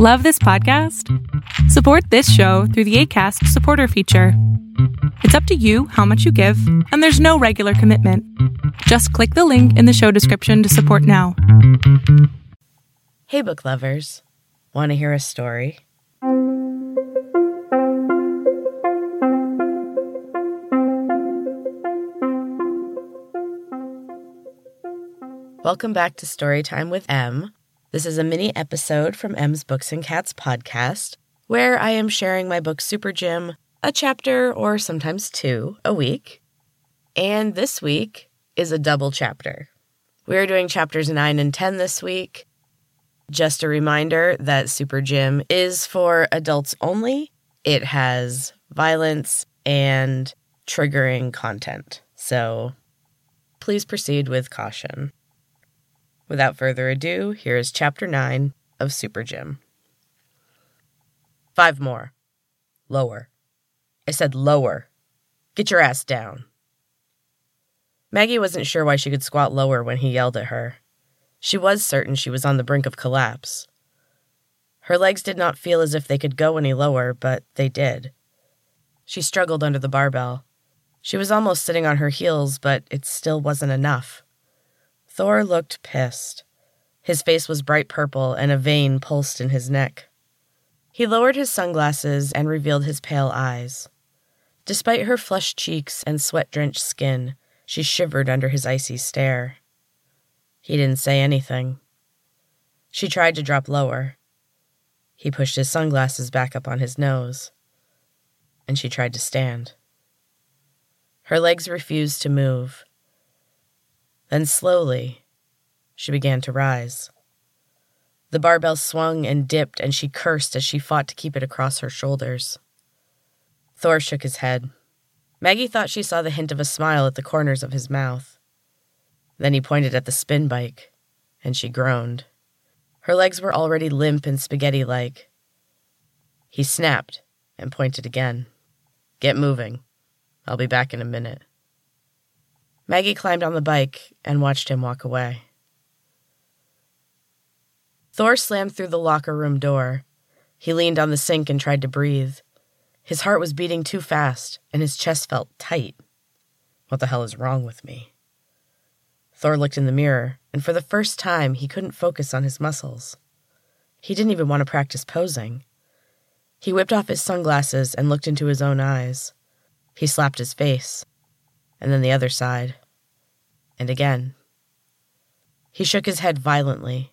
Love this podcast? Support this show through the ACAST supporter feature. It's up to you how much you give, and there's no regular commitment. Just click the link in the show description to support now. Hey, book lovers. Want to hear a story? Welcome back to Storytime with Em. This is a mini episode from Em's Books and Cats podcast, where I am sharing my book Super Gym, a chapter or sometimes two a week. And this week is a double chapter. We're doing chapters 9 and 10 this week. Just a reminder that Super Gym is for adults only. It has violence and triggering content. So please proceed with caution. Without further ado, here is Chapter 9 of Super Gym. Five more. Lower. I said lower. Get your ass down. Maggie wasn't sure why she could squat lower when he yelled at her. She was certain she was on the brink of collapse. Her legs did not feel as if they could go any lower, but they did. She struggled under the barbell. She was almost sitting on her heels, but it still wasn't enough. Thor looked pissed. His face was bright purple, and a vein pulsed in his neck. He lowered his sunglasses and revealed his pale eyes. Despite her flushed cheeks and sweat drenched skin, she shivered under his icy stare. He didn't say anything. She tried to drop lower. He pushed his sunglasses back up on his nose, and she tried to stand. Her legs refused to move. Then slowly, she began to rise. The barbell swung and dipped, and she cursed as she fought to keep it across her shoulders. Thor shook his head. Maggie thought she saw the hint of a smile at the corners of his mouth. Then he pointed at the spin bike, and she groaned. Her legs were already limp and spaghetti like. He snapped and pointed again. Get moving. I'll be back in a minute. Maggie climbed on the bike and watched him walk away. Thor slammed through the locker room door. He leaned on the sink and tried to breathe. His heart was beating too fast, and his chest felt tight. What the hell is wrong with me? Thor looked in the mirror, and for the first time, he couldn't focus on his muscles. He didn't even want to practice posing. He whipped off his sunglasses and looked into his own eyes. He slapped his face and then the other side, and again. He shook his head violently.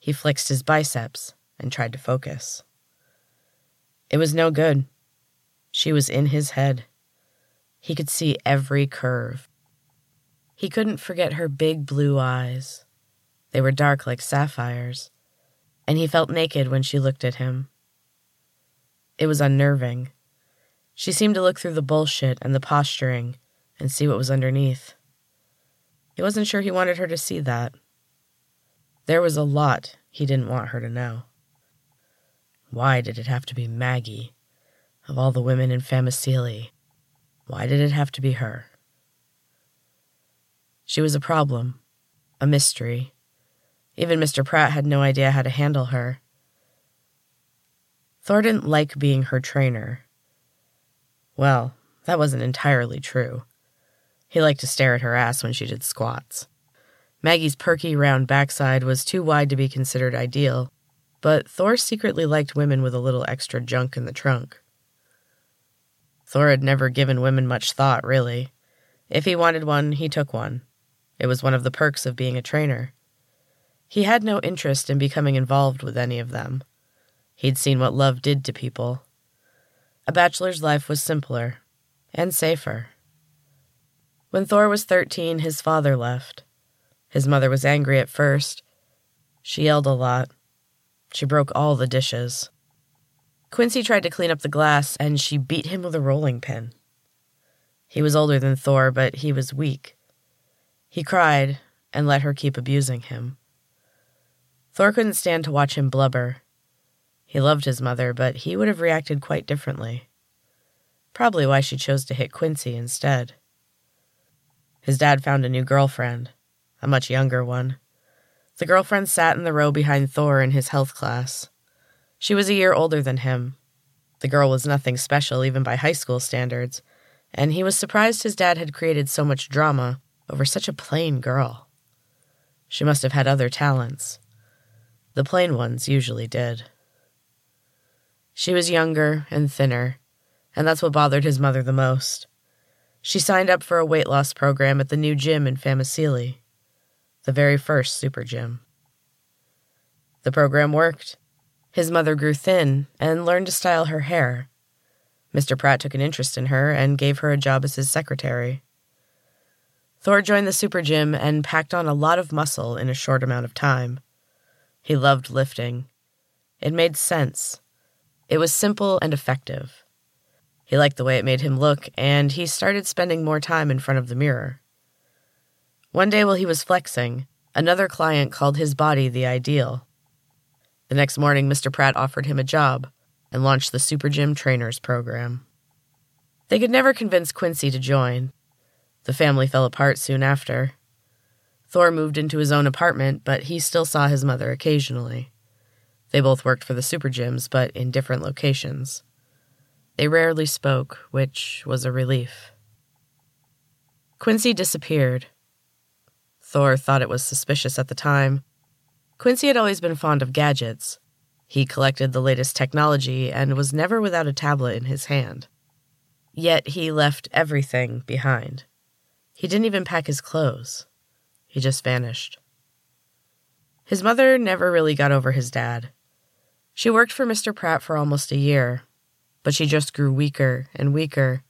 He flexed his biceps and tried to focus. It was no good. She was in his head. He could see every curve. He couldn't forget her big blue eyes. They were dark like sapphires, and he felt naked when she looked at him. It was unnerving. She seemed to look through the bullshit and the posturing and see what was underneath. He wasn't sure he wanted her to see that. There was a lot he didn't want her to know. Why did it have to be Maggie? Of all the women in Famicili, why did it have to be her? She was a problem, a mystery. Even Mr. Pratt had no idea how to handle her. Thor didn't like being her trainer. Well, that wasn't entirely true. He liked to stare at her ass when she did squats. Maggie's perky, round backside was too wide to be considered ideal, but Thor secretly liked women with a little extra junk in the trunk. Thor had never given women much thought, really. If he wanted one, he took one. It was one of the perks of being a trainer. He had no interest in becoming involved with any of them. He'd seen what love did to people. A bachelor's life was simpler and safer. When Thor was 13, his father left. His mother was angry at first. She yelled a lot. She broke all the dishes. Quincy tried to clean up the glass, and she beat him with a rolling pin. He was older than Thor, but he was weak. He cried and let her keep abusing him. Thor couldn't stand to watch him blubber. He loved his mother, but he would have reacted quite differently. Probably why she chose to hit Quincy instead. His dad found a new girlfriend, a much younger one. The girlfriend sat in the row behind Thor in his health class. She was a year older than him. The girl was nothing special, even by high school standards, and he was surprised his dad had created so much drama over such a plain girl. She must have had other talents. The plain ones usually did. She was younger and thinner, and that's what bothered his mother the most. She signed up for a weight loss program at the new gym in Famasili, the very first super gym. The program worked. His mother grew thin and learned to style her hair. Mr. Pratt took an interest in her and gave her a job as his secretary. Thor joined the super gym and packed on a lot of muscle in a short amount of time. He loved lifting. It made sense. It was simple and effective. He liked the way it made him look, and he started spending more time in front of the mirror. One day while he was flexing, another client called his body the ideal. The next morning, Mr. Pratt offered him a job and launched the Super Gym Trainers program. They could never convince Quincy to join, the family fell apart soon after. Thor moved into his own apartment, but he still saw his mother occasionally. They both worked for the super gyms, but in different locations. They rarely spoke, which was a relief. Quincy disappeared. Thor thought it was suspicious at the time. Quincy had always been fond of gadgets. He collected the latest technology and was never without a tablet in his hand. Yet he left everything behind. He didn't even pack his clothes. He just vanished. His mother never really got over his dad. She worked for Mr. Pratt for almost a year, but she just grew weaker and weaker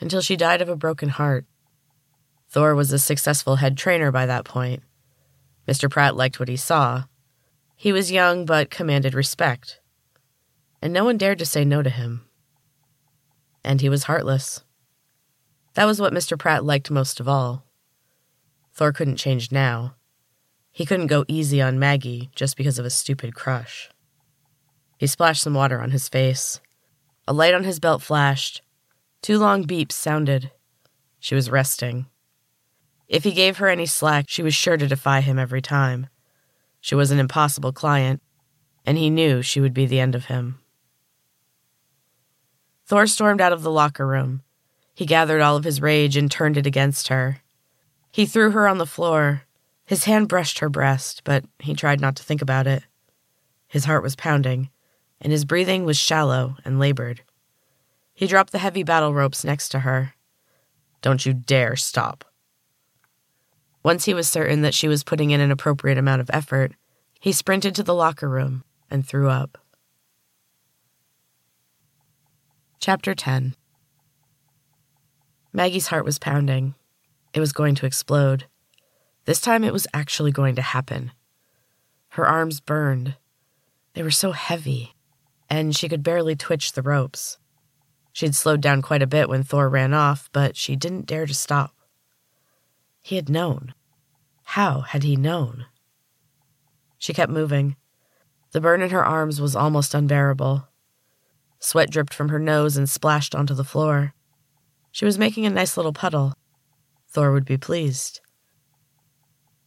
until she died of a broken heart. Thor was a successful head trainer by that point. Mr. Pratt liked what he saw. He was young but commanded respect, and no one dared to say no to him. And he was heartless. That was what Mr. Pratt liked most of all. Thor couldn't change now. He couldn't go easy on Maggie just because of a stupid crush. He splashed some water on his face. A light on his belt flashed. Two long beeps sounded. She was resting. If he gave her any slack, she was sure to defy him every time. She was an impossible client, and he knew she would be the end of him. Thor stormed out of the locker room. He gathered all of his rage and turned it against her. He threw her on the floor. His hand brushed her breast, but he tried not to think about it. His heart was pounding, and his breathing was shallow and labored. He dropped the heavy battle ropes next to her. Don't you dare stop. Once he was certain that she was putting in an appropriate amount of effort, he sprinted to the locker room and threw up. Chapter 10 Maggie's heart was pounding. It was going to explode. This time it was actually going to happen. Her arms burned. They were so heavy, and she could barely twitch the ropes. She'd slowed down quite a bit when Thor ran off, but she didn't dare to stop. He had known. How had he known? She kept moving. The burn in her arms was almost unbearable. Sweat dripped from her nose and splashed onto the floor. She was making a nice little puddle. Thor would be pleased.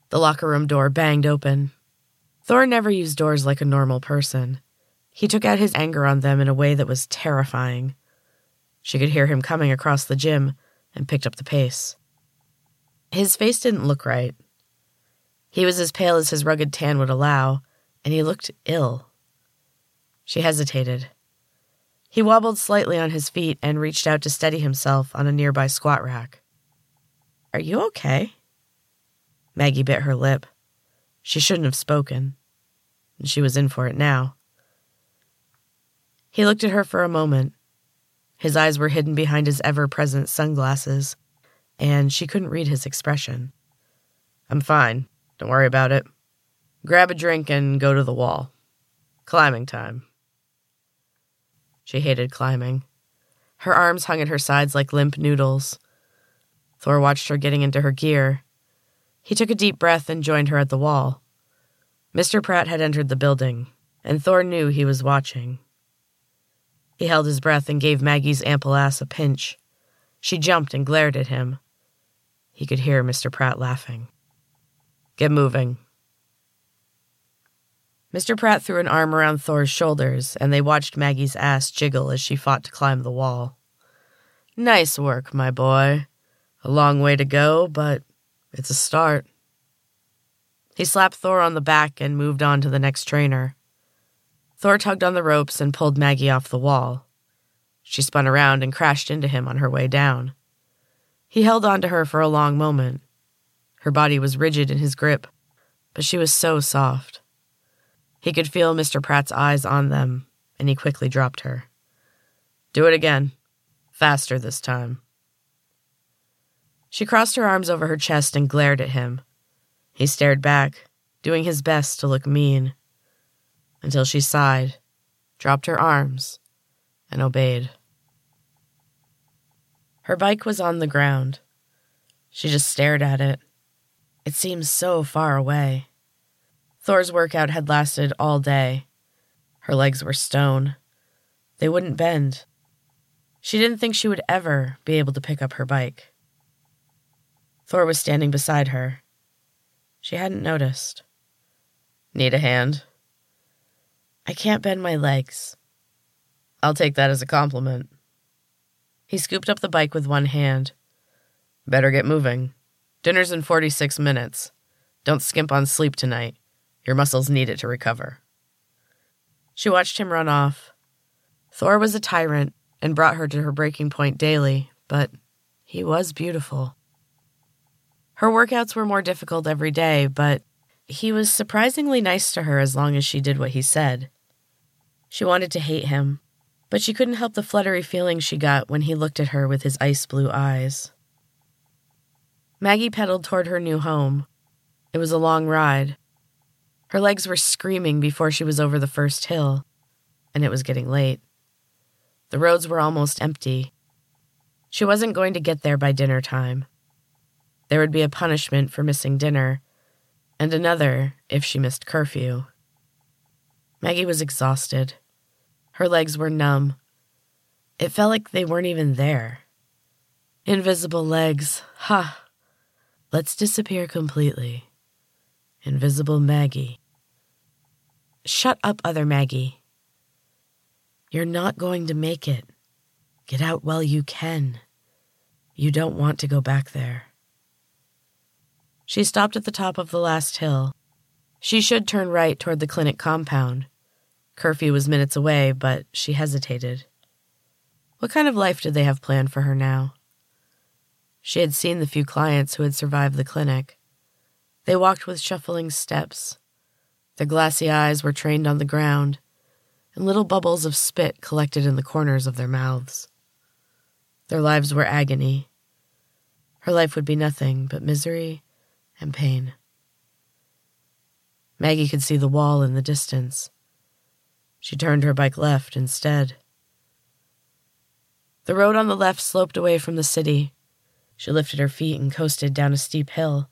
The locker room door banged open. Thor never used doors like a normal person. He took out his anger on them in a way that was terrifying. She could hear him coming across the gym and picked up the pace. His face didn't look right. He was as pale as his rugged tan would allow, and he looked ill. She hesitated. He wobbled slightly on his feet and reached out to steady himself on a nearby squat rack. Are you okay? Maggie bit her lip. She shouldn't have spoken. And she was in for it now. He looked at her for a moment. His eyes were hidden behind his ever present sunglasses, and she couldn't read his expression. I'm fine. Don't worry about it. Grab a drink and go to the wall. Climbing time. She hated climbing. Her arms hung at her sides like limp noodles. Thor watched her getting into her gear. He took a deep breath and joined her at the wall. Mr. Pratt had entered the building, and Thor knew he was watching. He held his breath and gave Maggie's ample ass a pinch. She jumped and glared at him. He could hear Mr. Pratt laughing. Get moving. Mr. Pratt threw an arm around Thor's shoulders, and they watched Maggie's ass jiggle as she fought to climb the wall. Nice work, my boy. A long way to go, but it's a start. He slapped Thor on the back and moved on to the next trainer. Thor tugged on the ropes and pulled Maggie off the wall. She spun around and crashed into him on her way down. He held on to her for a long moment. Her body was rigid in his grip, but she was so soft. He could feel Mr. Pratt's eyes on them, and he quickly dropped her. Do it again. Faster this time. She crossed her arms over her chest and glared at him. He stared back, doing his best to look mean, until she sighed, dropped her arms, and obeyed. Her bike was on the ground. She just stared at it. It seemed so far away. Thor's workout had lasted all day. Her legs were stone. They wouldn't bend. She didn't think she would ever be able to pick up her bike. Thor was standing beside her. She hadn't noticed. Need a hand? I can't bend my legs. I'll take that as a compliment. He scooped up the bike with one hand. Better get moving. Dinner's in 46 minutes. Don't skimp on sleep tonight. Your muscles need it to recover. She watched him run off. Thor was a tyrant and brought her to her breaking point daily, but he was beautiful. Her workouts were more difficult every day, but he was surprisingly nice to her as long as she did what he said. She wanted to hate him, but she couldn't help the fluttery feeling she got when he looked at her with his ice blue eyes. Maggie pedaled toward her new home. It was a long ride, her legs were screaming before she was over the first hill, and it was getting late. The roads were almost empty. She wasn't going to get there by dinner time. There would be a punishment for missing dinner, and another if she missed curfew. Maggie was exhausted. Her legs were numb. It felt like they weren't even there. Invisible legs, ha! Let's disappear completely. Invisible Maggie. Shut up, other Maggie. You're not going to make it. Get out while you can. You don't want to go back there. She stopped at the top of the last hill. She should turn right toward the clinic compound. Curfew was minutes away, but she hesitated. What kind of life did they have planned for her now? She had seen the few clients who had survived the clinic. They walked with shuffling steps, their glassy eyes were trained on the ground, and little bubbles of spit collected in the corners of their mouths. Their lives were agony. Her life would be nothing but misery and pain. Maggie could see the wall in the distance. She turned her bike left instead. The road on the left sloped away from the city. She lifted her feet and coasted down a steep hill.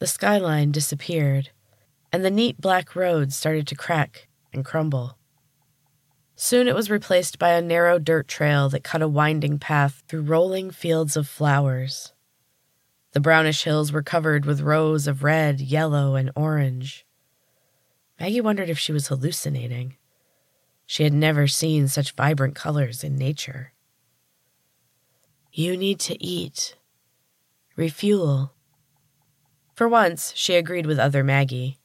The skyline disappeared and the neat black road started to crack and crumble. Soon it was replaced by a narrow dirt trail that cut a winding path through rolling fields of flowers. The brownish hills were covered with rows of red, yellow, and orange. Maggie wondered if she was hallucinating. She had never seen such vibrant colors in nature. You need to eat. Refuel. For once, she agreed with other Maggie.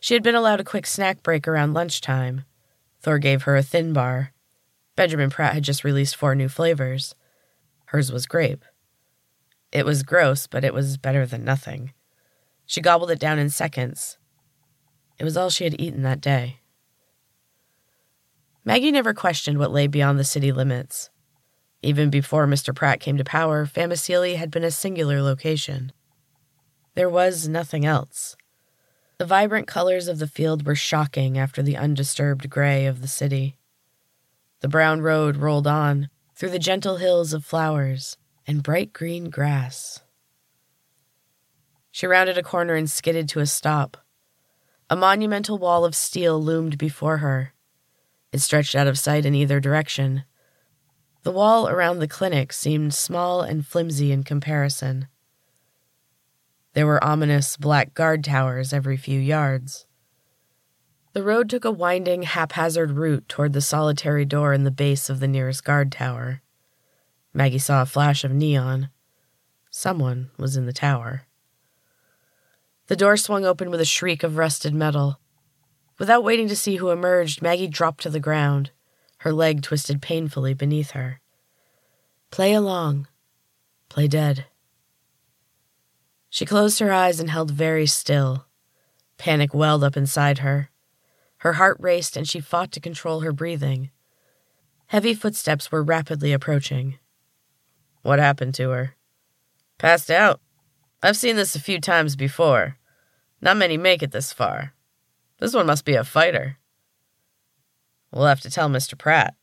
She had been allowed a quick snack break around lunchtime. Thor gave her a thin bar. Benjamin Pratt had just released four new flavors. Hers was grape. It was gross, but it was better than nothing. She gobbled it down in seconds. It was all she had eaten that day. Maggie never questioned what lay beyond the city limits. Even before Mr. Pratt came to power, Famiceli had been a singular location. There was nothing else. The vibrant colors of the field were shocking after the undisturbed gray of the city. The brown road rolled on through the gentle hills of flowers and bright green grass. She rounded a corner and skidded to a stop. A monumental wall of steel loomed before her. It stretched out of sight in either direction. The wall around the clinic seemed small and flimsy in comparison. There were ominous black guard towers every few yards. The road took a winding, haphazard route toward the solitary door in the base of the nearest guard tower. Maggie saw a flash of neon. Someone was in the tower. The door swung open with a shriek of rusted metal. Without waiting to see who emerged, Maggie dropped to the ground, her leg twisted painfully beneath her. Play along. Play dead. She closed her eyes and held very still. Panic welled up inside her. Her heart raced and she fought to control her breathing. Heavy footsteps were rapidly approaching. What happened to her? Passed out. I've seen this a few times before. Not many make it this far. This one must be a fighter. We'll have to tell Mr. Pratt.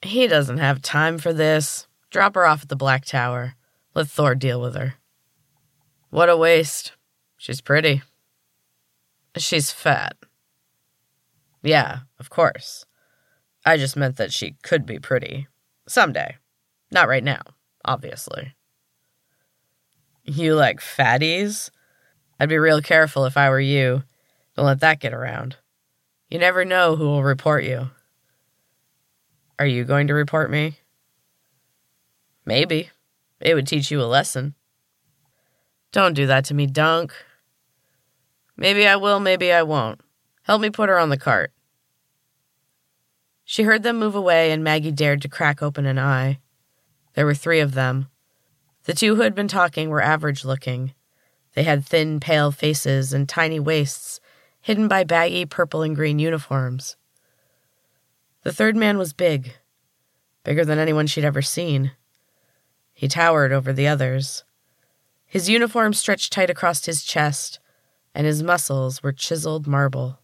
He doesn't have time for this. Drop her off at the Black Tower. Let Thor deal with her. What a waste. She's pretty. She's fat. Yeah, of course. I just meant that she could be pretty. Someday. Not right now, obviously. You like fatties? I'd be real careful if I were you. Don't let that get around. You never know who will report you. Are you going to report me? Maybe. It would teach you a lesson. Don't do that to me, Dunk. Maybe I will, maybe I won't. Help me put her on the cart. She heard them move away, and Maggie dared to crack open an eye. There were three of them. The two who had been talking were average looking. They had thin, pale faces and tiny waists, hidden by baggy purple and green uniforms. The third man was big, bigger than anyone she'd ever seen. He towered over the others. His uniform stretched tight across his chest, and his muscles were chiseled marble.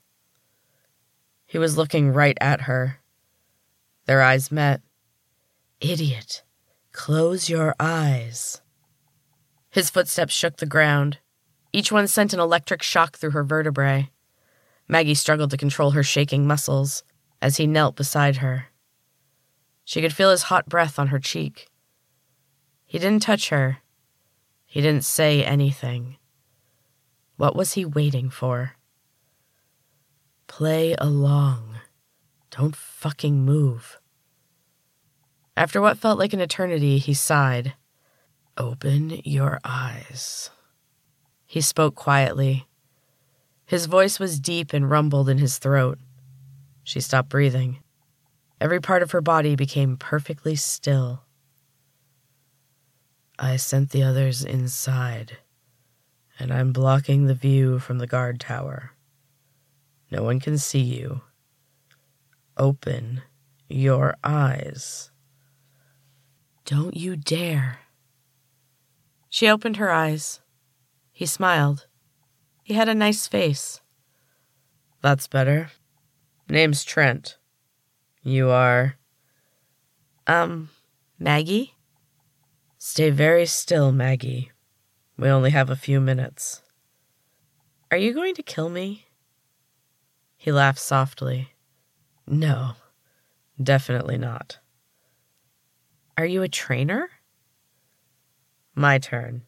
He was looking right at her. Their eyes met. Idiot. Close your eyes. His footsteps shook the ground. Each one sent an electric shock through her vertebrae. Maggie struggled to control her shaking muscles as he knelt beside her. She could feel his hot breath on her cheek. He didn't touch her. He didn't say anything. What was he waiting for? Play along. Don't fucking move. After what felt like an eternity, he sighed. Open your eyes. He spoke quietly. His voice was deep and rumbled in his throat. She stopped breathing. Every part of her body became perfectly still. I sent the others inside, and I'm blocking the view from the guard tower. No one can see you. Open your eyes. Don't you dare. She opened her eyes. He smiled. He had a nice face. That's better. Name's Trent. You are. Um, Maggie? Stay very still, Maggie. We only have a few minutes. Are you going to kill me? He laughed softly. No, definitely not. Are you a trainer? My turn.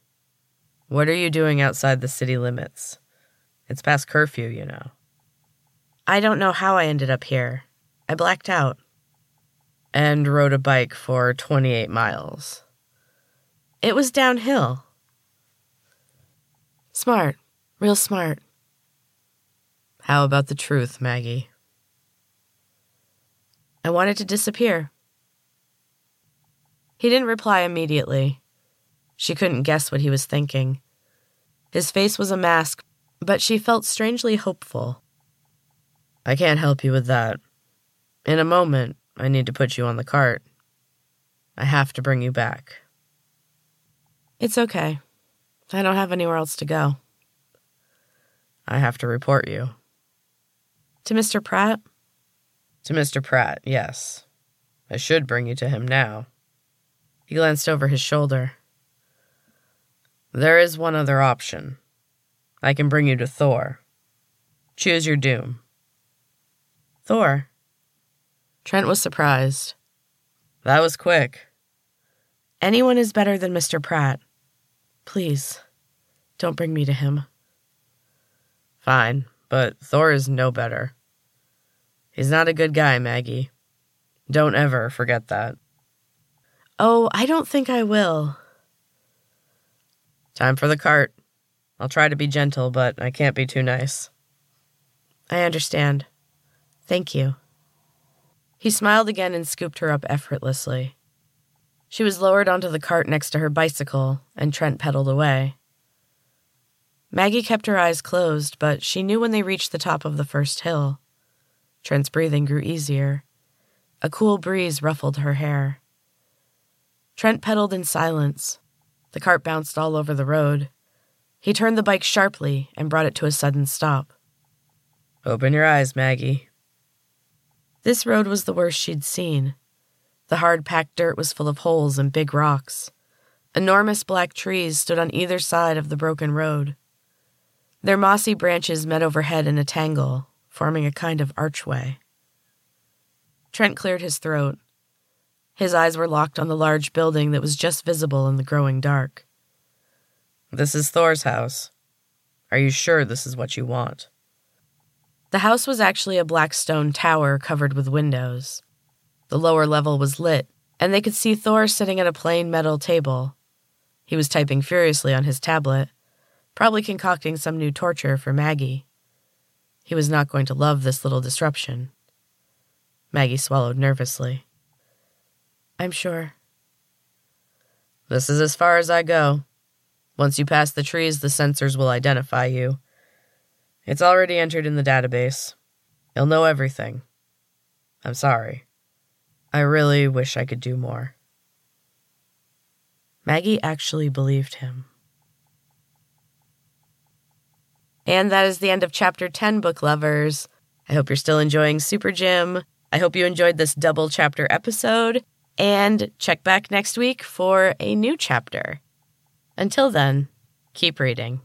What are you doing outside the city limits? It's past curfew, you know. I don't know how I ended up here. I blacked out. And rode a bike for 28 miles. It was downhill. Smart. Real smart. How about the truth, Maggie? I wanted to disappear. He didn't reply immediately. She couldn't guess what he was thinking. His face was a mask, but she felt strangely hopeful. I can't help you with that. In a moment, I need to put you on the cart. I have to bring you back. It's okay. I don't have anywhere else to go. I have to report you. To Mr. Pratt? To Mr. Pratt, yes. I should bring you to him now. He glanced over his shoulder. There is one other option. I can bring you to Thor. Choose your doom. Thor. Trent was surprised. That was quick. Anyone is better than Mr. Pratt. Please, don't bring me to him. Fine, but Thor is no better. He's not a good guy, Maggie. Don't ever forget that. Oh, I don't think I will. Time for the cart. I'll try to be gentle, but I can't be too nice. I understand. Thank you. He smiled again and scooped her up effortlessly. She was lowered onto the cart next to her bicycle, and Trent pedaled away. Maggie kept her eyes closed, but she knew when they reached the top of the first hill. Trent's breathing grew easier. A cool breeze ruffled her hair. Trent pedaled in silence. The cart bounced all over the road. He turned the bike sharply and brought it to a sudden stop. Open your eyes, Maggie. This road was the worst she'd seen. The hard packed dirt was full of holes and big rocks. Enormous black trees stood on either side of the broken road. Their mossy branches met overhead in a tangle, forming a kind of archway. Trent cleared his throat. His eyes were locked on the large building that was just visible in the growing dark. This is Thor's house. Are you sure this is what you want? The house was actually a black stone tower covered with windows. The lower level was lit, and they could see Thor sitting at a plain metal table. He was typing furiously on his tablet, probably concocting some new torture for Maggie. He was not going to love this little disruption. Maggie swallowed nervously. I'm sure. This is as far as I go. Once you pass the trees, the sensors will identify you. It's already entered in the database. You'll know everything. I'm sorry. I really wish I could do more. Maggie actually believed him. And that is the end of chapter 10, book lovers. I hope you're still enjoying Super Gym. I hope you enjoyed this double chapter episode. And check back next week for a new chapter. Until then, keep reading.